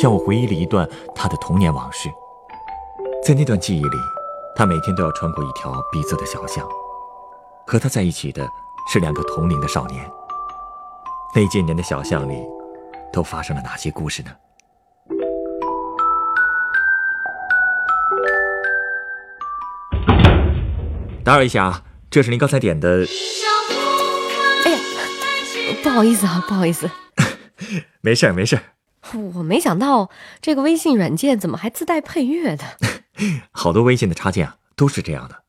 向我回忆了一段他的童年往事。在那段记忆里，他每天都要穿过一条逼仄的小巷，和他在一起的是两个同龄的少年。那些年的小巷里，都发生了哪些故事呢？打扰一下啊，这是您刚才点的。哎呀，不好意思啊，不好意思。没事儿，没事儿。我没想到这个微信软件怎么还自带配乐的。好多微信的插件啊，都是这样的。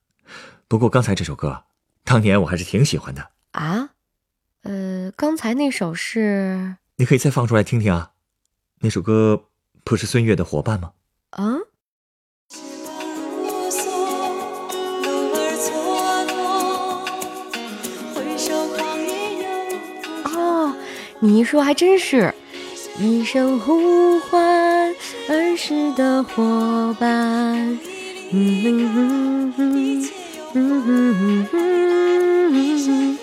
不过刚才这首歌，当年我还是挺喜欢的。啊？呃，刚才那首是？你可以再放出来听听啊。那首歌不是孙悦的《伙伴》吗？啊？哦，你一说还真是。一声呼唤，儿时的伙伴。嗯嗯嗯嗯嗯嗯。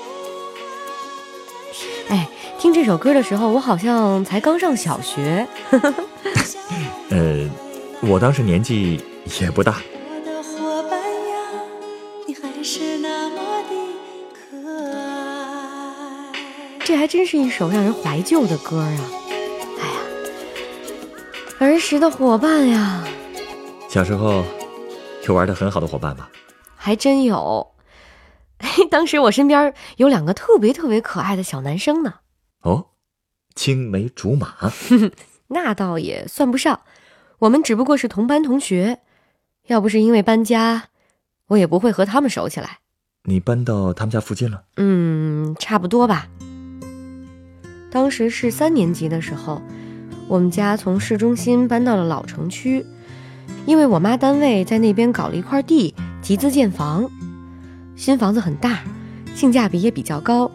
哎，听这首歌的时候，我好像才刚上小学。呃，我当时年纪也不大。这还真是一首让人怀旧的歌啊！儿时的伙伴呀！小时候有玩的很好的伙伴吗？还真有。当时我身边有两个特别特别可爱的小男生呢。哦，青梅竹马？那倒也算不上，我们只不过是同班同学。要不是因为搬家，我也不会和他们熟起来。你搬到他们家附近了？嗯，差不多吧。当时是三年级的时候，我们家从市中心搬到了老城区，因为我妈单位在那边搞了一块地，集资建房。新房子很大，性价比也比较高，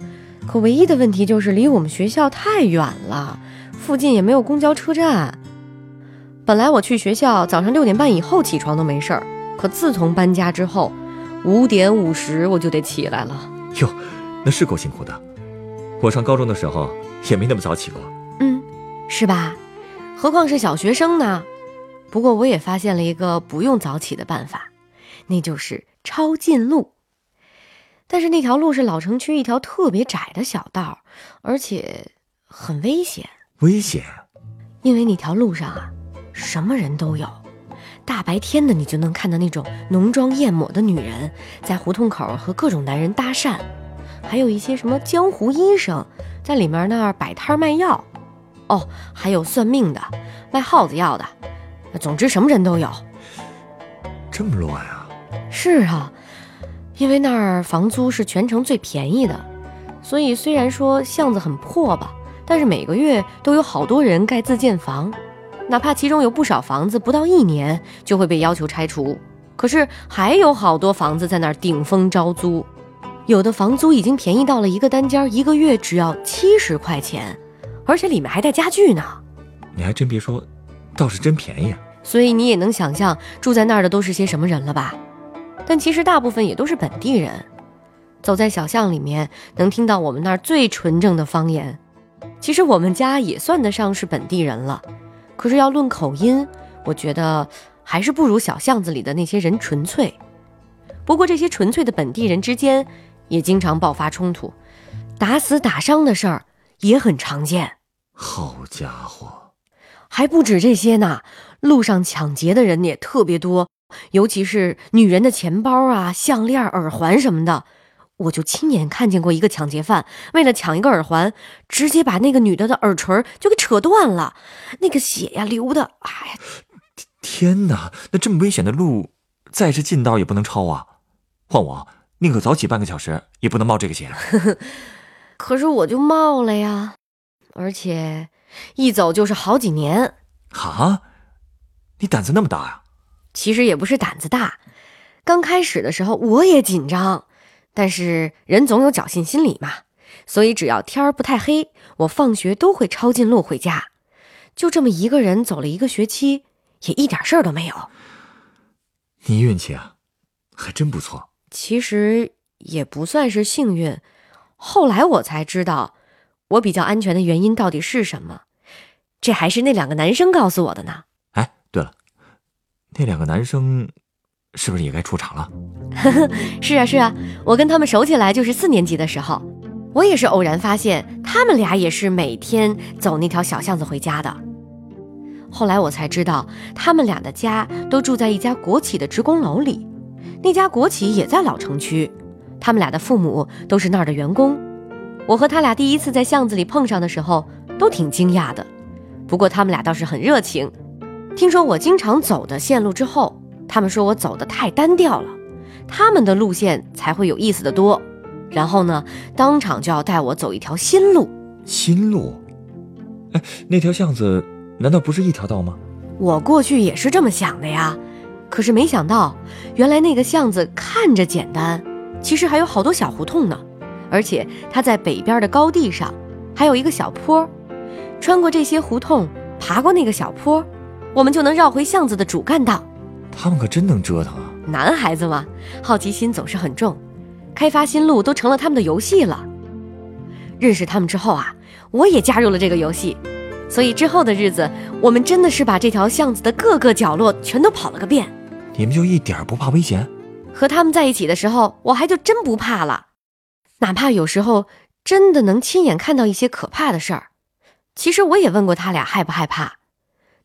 可唯一的问题就是离我们学校太远了，附近也没有公交车站。本来我去学校早上六点半以后起床都没事儿，可自从搬家之后，五点五十我就得起来了。哟，那是够辛苦的。我上高中的时候。也没那么早起过，是吧？何况是小学生呢？不过我也发现了一个不用早起的办法，那就是抄近路。但是那条路是老城区一条特别窄的小道，而且很危险。危险？因为那条路上啊，什么人都有。大白天的，你就能看到那种浓妆艳抹的女人在胡同口和各种男人搭讪，还有一些什么江湖医生。在里面那儿摆摊卖药，哦，还有算命的，卖耗子药的，总之什么人都有。这么乱啊！是啊，因为那儿房租是全城最便宜的，所以虽然说巷子很破吧，但是每个月都有好多人盖自建房，哪怕其中有不少房子不到一年就会被要求拆除，可是还有好多房子在那儿顶风招租。有的房租已经便宜到了一个单间一个月只要七十块钱，而且里面还带家具呢。你还真别说，倒是真便宜啊。所以你也能想象住在那儿的都是些什么人了吧？但其实大部分也都是本地人。走在小巷里面，能听到我们那儿最纯正的方言。其实我们家也算得上是本地人了，可是要论口音，我觉得还是不如小巷子里的那些人纯粹。不过这些纯粹的本地人之间。也经常爆发冲突，打死打伤的事儿也很常见。好家伙，还不止这些呢！路上抢劫的人也特别多，尤其是女人的钱包啊、项链、耳环什么的。我就亲眼看见过一个抢劫犯，为了抢一个耳环，直接把那个女的的耳垂就给扯断了，那个血呀流的，哎！天哪，那这么危险的路，再是近道也不能超啊！换我。宁可早起半个小时，也不能冒这个险。可是我就冒了呀，而且一走就是好几年。哈，你胆子那么大呀？其实也不是胆子大，刚开始的时候我也紧张，但是人总有侥幸心理嘛，所以只要天儿不太黑，我放学都会抄近路回家。就这么一个人走了一个学期，也一点事儿都没有。你运气啊，还真不错。其实也不算是幸运，后来我才知道，我比较安全的原因到底是什么。这还是那两个男生告诉我的呢。哎，对了，那两个男生是不是也该出场了？是啊，是啊，我跟他们熟起来就是四年级的时候，我也是偶然发现他们俩也是每天走那条小巷子回家的。后来我才知道，他们俩的家都住在一家国企的职工楼里，那家国企也在老城区，他们俩的父母都是那儿的员工。我和他俩第一次在巷子里碰上的时候，都挺惊讶的。不过他们俩倒是很热情，听说我经常走的线路之后，他们说我走的太单调了，他们的路线才会有意思的多。然后呢，当场就要带我走一条新路。新路？哎，那条巷子。难道不是一条道吗？我过去也是这么想的呀，可是没想到，原来那个巷子看着简单，其实还有好多小胡同呢。而且它在北边的高地上，还有一个小坡，穿过这些胡同，爬过那个小坡，我们就能绕回巷子的主干道。他们可真能折腾啊！男孩子嘛，好奇心总是很重，开发新路都成了他们的游戏了。认识他们之后啊，我也加入了这个游戏。所以之后的日子，我们真的是把这条巷子的各个角落全都跑了个遍。你们就一点不怕危险？和他们在一起的时候，我还就真不怕了。哪怕有时候真的能亲眼看到一些可怕的事儿，其实我也问过他俩害不害怕。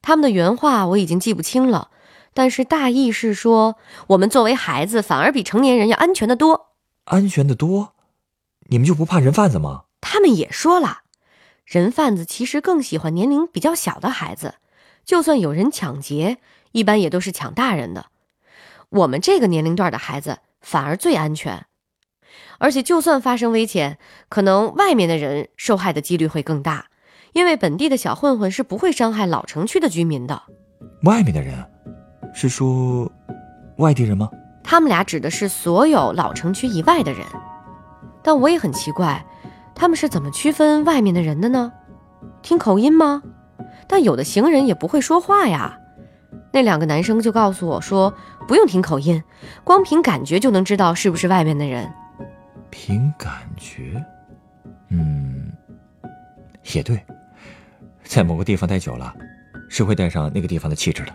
他们的原话我已经记不清了，但是大意是说，我们作为孩子反而比成年人要安全的多。安全的多？你们就不怕人贩子吗？他们也说了。人贩子其实更喜欢年龄比较小的孩子，就算有人抢劫，一般也都是抢大人的。我们这个年龄段的孩子反而最安全，而且就算发生危险，可能外面的人受害的几率会更大，因为本地的小混混是不会伤害老城区的居民的。外面的人，是说外地人吗？他们俩指的是所有老城区以外的人，但我也很奇怪。他们是怎么区分外面的人的呢？听口音吗？但有的行人也不会说话呀。那两个男生就告诉我说，不用听口音，光凭感觉就能知道是不是外面的人。凭感觉？嗯，也对，在某个地方待久了，是会带上那个地方的气质的。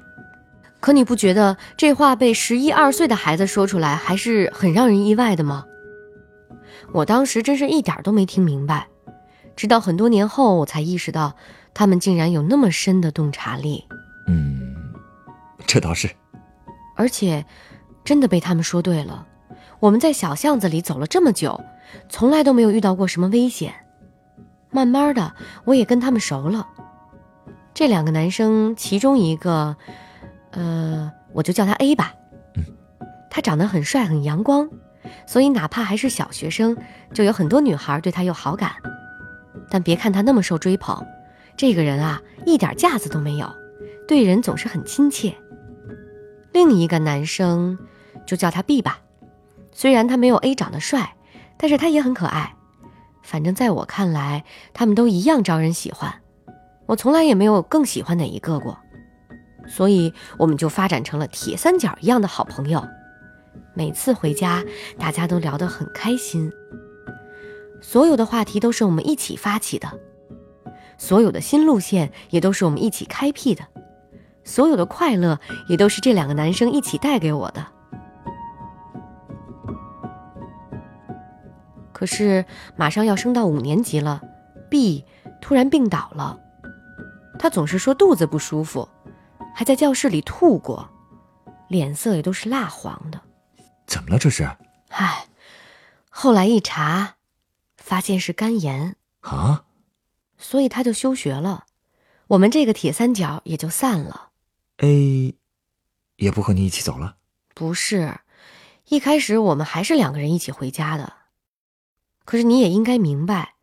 可你不觉得这话被十一二岁的孩子说出来，还是很让人意外的吗？我当时真是一点都没听明白，直到很多年后，我才意识到，他们竟然有那么深的洞察力。嗯，这倒是。而且，真的被他们说对了。我们在小巷子里走了这么久，从来都没有遇到过什么危险。慢慢的，我也跟他们熟了。这两个男生，其中一个，呃，我就叫他 A 吧。嗯，他长得很帅，很阳光。所以，哪怕还是小学生，就有很多女孩对他有好感。但别看他那么受追捧，这个人啊，一点架子都没有，对人总是很亲切。另一个男生，就叫他 B 吧。虽然他没有 A 长得帅，但是他也很可爱。反正在我看来，他们都一样招人喜欢。我从来也没有更喜欢哪一个过，所以我们就发展成了铁三角一样的好朋友。每次回家，大家都聊得很开心。所有的话题都是我们一起发起的，所有的新路线也都是我们一起开辟的，所有的快乐也都是这两个男生一起带给我的。可是马上要升到五年级了，B 突然病倒了，他总是说肚子不舒服，还在教室里吐过，脸色也都是蜡黄的。怎么了？这是？唉，后来一查，发现是肝炎啊，所以他就休学了，我们这个铁三角也就散了。A，也不和你一起走了？不是，一开始我们还是两个人一起回家的。可是你也应该明白，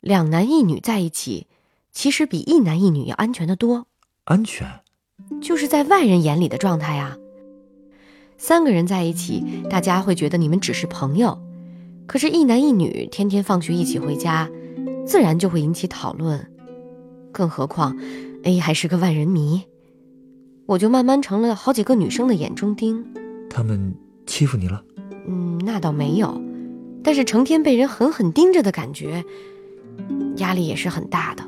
两男一女在一起，其实比一男一女要安全的多。安全？就是在外人眼里的状态啊。三个人在一起，大家会觉得你们只是朋友；可是，一男一女天天放学一起回家，自然就会引起讨论。更何况，A 还是个万人迷，我就慢慢成了好几个女生的眼中钉。他们欺负你了？嗯，那倒没有，但是成天被人狠狠盯着的感觉，压力也是很大的。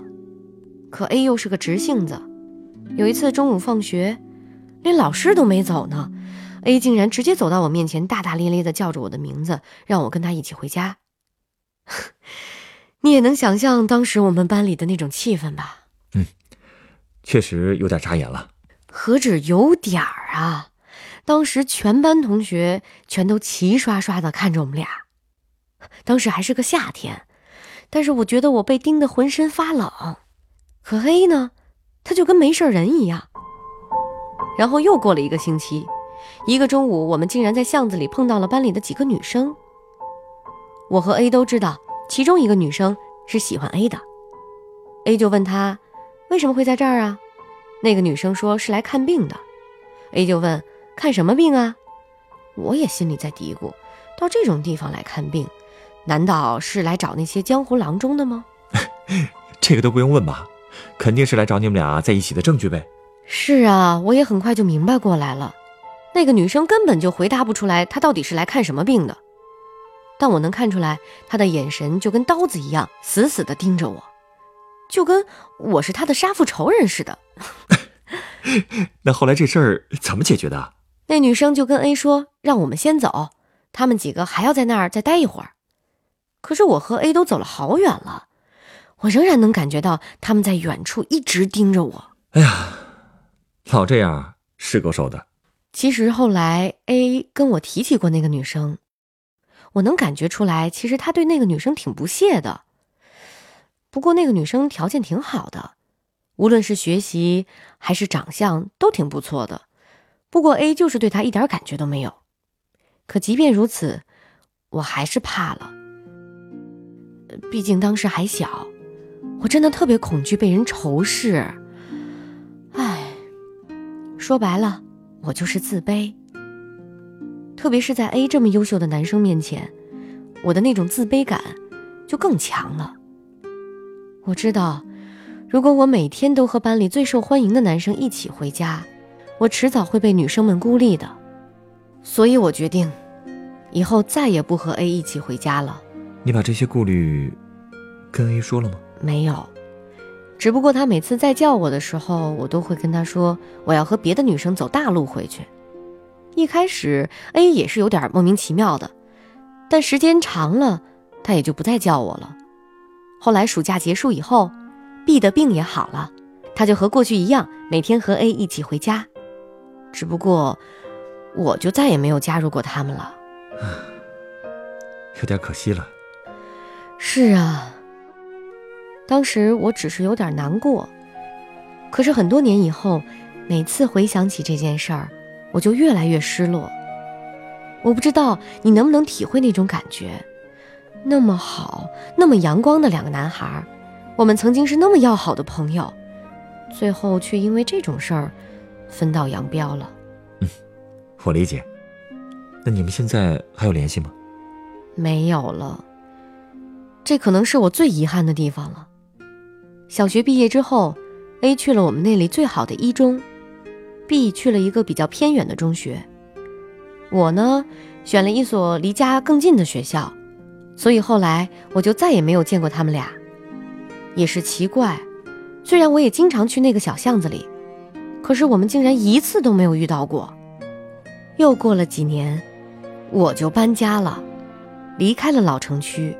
可 A 又是个直性子，有一次中午放学，连老师都没走呢，A 竟然直接走到我面前，大大咧咧地叫着我的名字，让我跟他一起回家。你也能想象当时我们班里的那种气氛吧？嗯，确实有点扎眼了。何止有点儿啊！当时全班同学全都齐刷刷的看着我们俩。当时还是个夏天，但是我觉得我被盯得浑身发冷。可 A 呢，他就跟没事人一样。然后又过了一个星期，一个中午，我们竟然在巷子里碰到了班里的几个女生。我和 A 都知道。其中一个女生是喜欢 A 的，A 就问他为什么会在这儿啊？那个女生说是来看病的，A 就问看什么病啊？我也心里在嘀咕，到这种地方来看病，难道是来找那些江湖郎中的吗？这个都不用问吧，肯定是来找你们俩在一起的证据呗。是啊，我也很快就明白过来了，那个女生根本就回答不出来，她到底是来看什么病的。但我能看出来，她的眼神就跟刀子一样，死死地盯着我，就跟我是他的杀父仇人似的。那后来这事儿怎么解决的？那女生就跟 A 说，让我们先走，他们几个还要在那儿再待一会儿。可是我和 A 都走了好远了，我仍然能感觉到他们在远处一直盯着我。哎呀，老这样是够受的。其实后来 A 跟我提起过那个女生。我能感觉出来，其实他对那个女生挺不屑的。不过那个女生条件挺好的，无论是学习还是长相都挺不错的。不过 A 就是对她一点感觉都没有。可即便如此，我还是怕了。毕竟当时还小，我真的特别恐惧被人仇视。唉，说白了，我就是自卑。特别是在 A 这么优秀的男生面前，我的那种自卑感就更强了。我知道，如果我每天都和班里最受欢迎的男生一起回家，我迟早会被女生们孤立的。所以我决定，以后再也不和 A 一起回家了。你把这些顾虑跟 A 说了吗？没有，只不过他每次再叫我的时候，我都会跟他说我要和别的女生走大路回去。一开始，A 也是有点莫名其妙的，但时间长了，他也就不再叫我了。后来暑假结束以后，B 的病也好了，他就和过去一样，每天和 A 一起回家。只不过，我就再也没有加入过他们了。有点可惜了。是啊，当时我只是有点难过，可是很多年以后，每次回想起这件事儿。我就越来越失落。我不知道你能不能体会那种感觉，那么好、那么阳光的两个男孩，我们曾经是那么要好的朋友，最后却因为这种事儿分道扬镳了。嗯，我理解。那你们现在还有联系吗？没有了。这可能是我最遗憾的地方了。小学毕业之后，A 去了我们那里最好的一中。B 去了一个比较偏远的中学，我呢选了一所离家更近的学校，所以后来我就再也没有见过他们俩。也是奇怪，虽然我也经常去那个小巷子里，可是我们竟然一次都没有遇到过。又过了几年，我就搬家了，离开了老城区。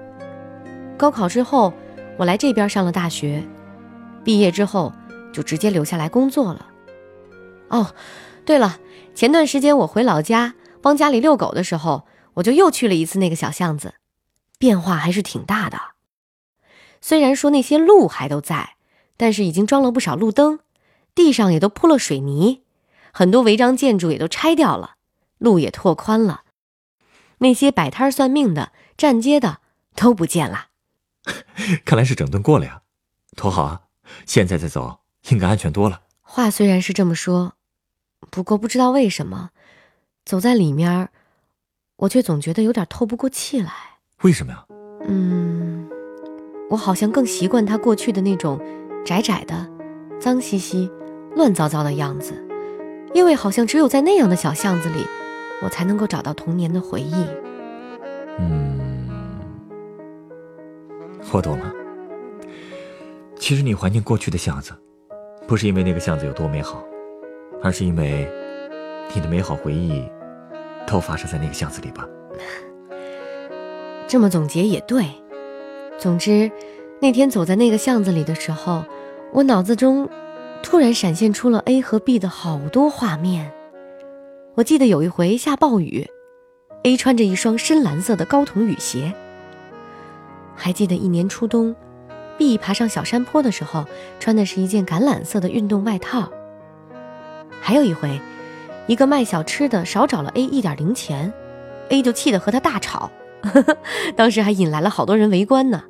高考之后，我来这边上了大学，毕业之后就直接留下来工作了。哦，对了，前段时间我回老家帮家里遛狗的时候，我就又去了一次那个小巷子，变化还是挺大的。虽然说那些路还都在，但是已经装了不少路灯，地上也都铺了水泥，很多违章建筑也都拆掉了，路也拓宽了。那些摆摊算命的、站街的都不见了。看来是整顿过了呀，多好啊！现在再走应该安全多了。话虽然是这么说，不过不知道为什么，走在里面，我却总觉得有点透不过气来。为什么呀？嗯，我好像更习惯他过去的那种窄窄的、脏兮兮、乱糟糟的样子，因为好像只有在那样的小巷子里，我才能够找到童年的回忆。嗯，我懂了。其实你怀念过去的巷子，不是因为那个巷子有多美好，而是因为你的美好回忆都发生在那个巷子里吧。这么总结也对。总之，那天走在那个巷子里的时候，我脑子中突然闪现出了 A 和 B 的好多画面。我记得有一回下暴雨，A 穿着一双深蓝色的高筒雨鞋。还记得一年初冬，B 爬上小山坡的时候，穿的是一件橄榄色的运动外套。还有一回，一个卖小吃的少找了 A 一点零钱，A 就气得和他大吵。当时还引来了好多人围观呢。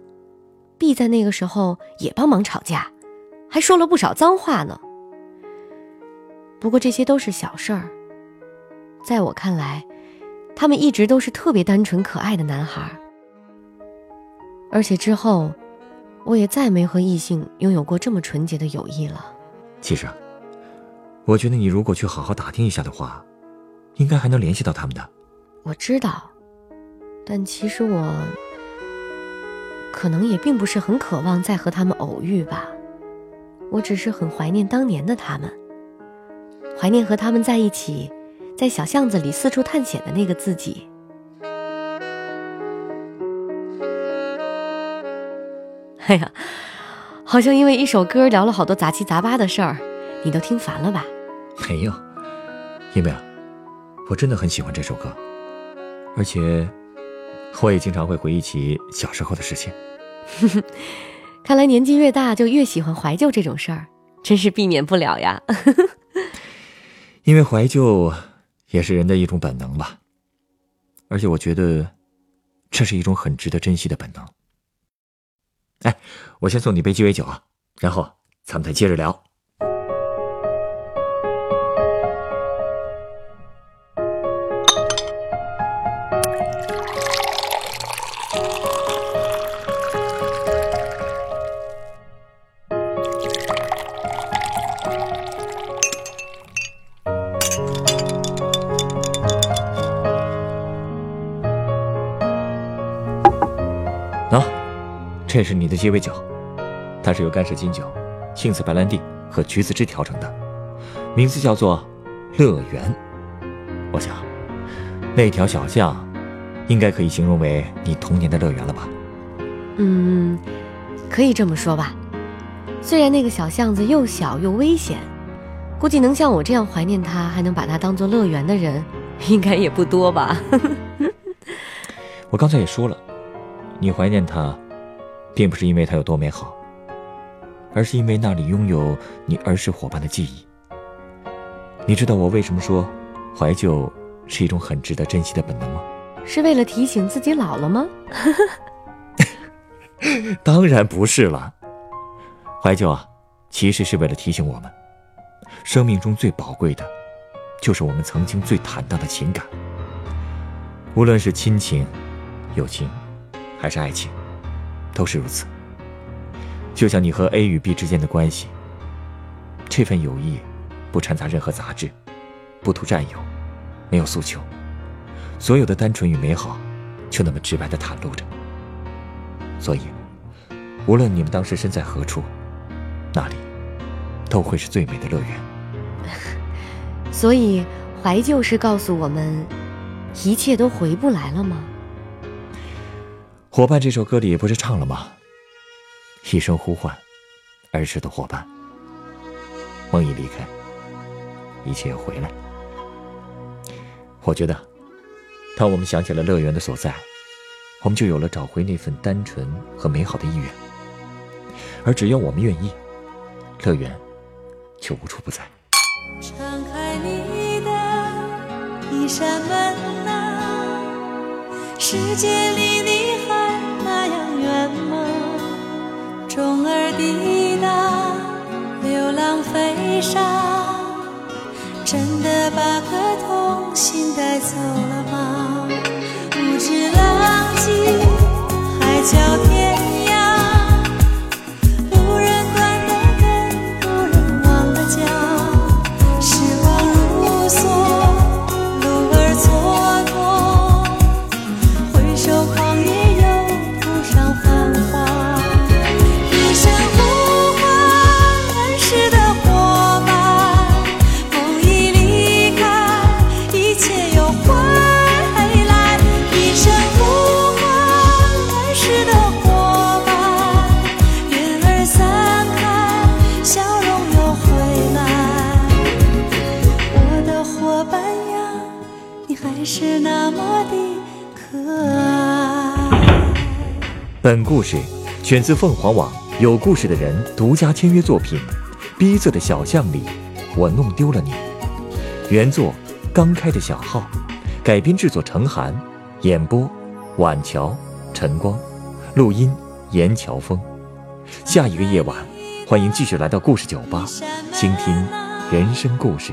B 在那个时候也帮忙吵架，还说了不少脏话呢。不过这些都是小事儿，在我看来，他们一直都是特别单纯可爱的男孩。而且之后，我也再没和异性拥有过这么纯洁的友谊了。其实，我觉得你如果去好好打听一下的话，应该还能联系到他们的。我知道。但其实我可能也并不是很渴望再和他们偶遇吧，我只是很怀念当年的他们，怀念和他们在一起，在小巷子里四处探险的那个自己。哎呀，好像因为一首歌聊了好多杂七杂八的事儿，你都听烦了吧？没有，因为啊，我真的很喜欢这首歌，而且。我也经常会回忆起小时候的事情。看来年纪越大，就越喜欢怀旧这种事儿，真是避免不了呀。因为怀旧也是人的一种本能吧，而且我觉得这是一种很值得珍惜的本能。哎，我先送你杯鸡尾酒啊，然后咱们再接着聊。这是你的鸡尾酒，它是由干式金酒、杏子白兰地和橘子汁调成的，名字叫做“乐园”。我想，那条小巷应该可以形容为你童年的乐园了吧？嗯，可以这么说吧。虽然那个小巷子又小又危险，估计能像我这样怀念它，还能把它当做乐园的人，应该也不多吧。我刚才也说了，你怀念它。并不是因为它有多美好，而是因为那里拥有你儿时伙伴的记忆。你知道我为什么说怀旧是一种很值得珍惜的本能吗？是为了提醒自己老了吗？当然不是了。怀旧啊，其实是为了提醒我们，生命中最宝贵的，就是我们曾经最坦荡的情感。无论是亲情、友情，还是爱情。都是如此。就像你和 A 与 B 之间的关系，这份友谊不掺杂任何杂质，不图占有，没有诉求，所有的单纯与美好，就那么直白的袒露着。所以，无论你们当时身在何处，那里都会是最美的乐园。所以，怀旧是告诉我们，一切都回不来了吗？伙伴这首歌里不是唱了吗？一声呼唤，儿时的伙伴。梦一离开，一切又回来。我觉得，当我们想起了乐园的所在，我们就有了找回那份单纯和美好的意愿。而只要我们愿意，乐园就无处不在。敞开你的一扇门呐世界离你还那样。远吗？钟儿滴答，流浪飞沙，真的把颗童心带走了吗？不知浪迹海角天本故事选自凤凰网有故事的人独家签约作品《逼仄的小巷里，我弄丢了你》，原作刚开的小号，改编制作程涵，演播晚桥、晨光，录音严乔峰。下一个夜晚，欢迎继续来到故事酒吧，倾听人生故事。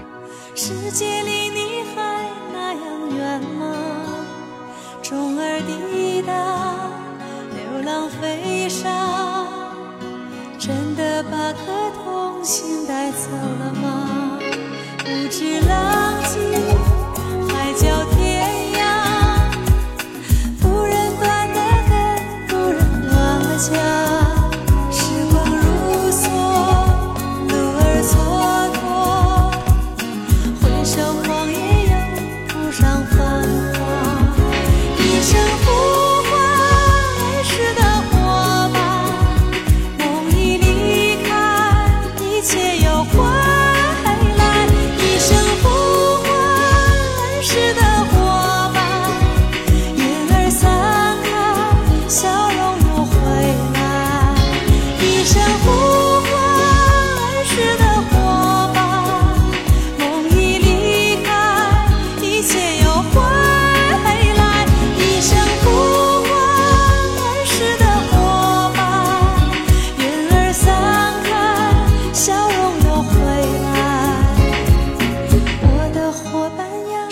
世界离你还那样远吗？钟儿滴答，浪飞沙，真的把颗童心带走了吗？不知浪迹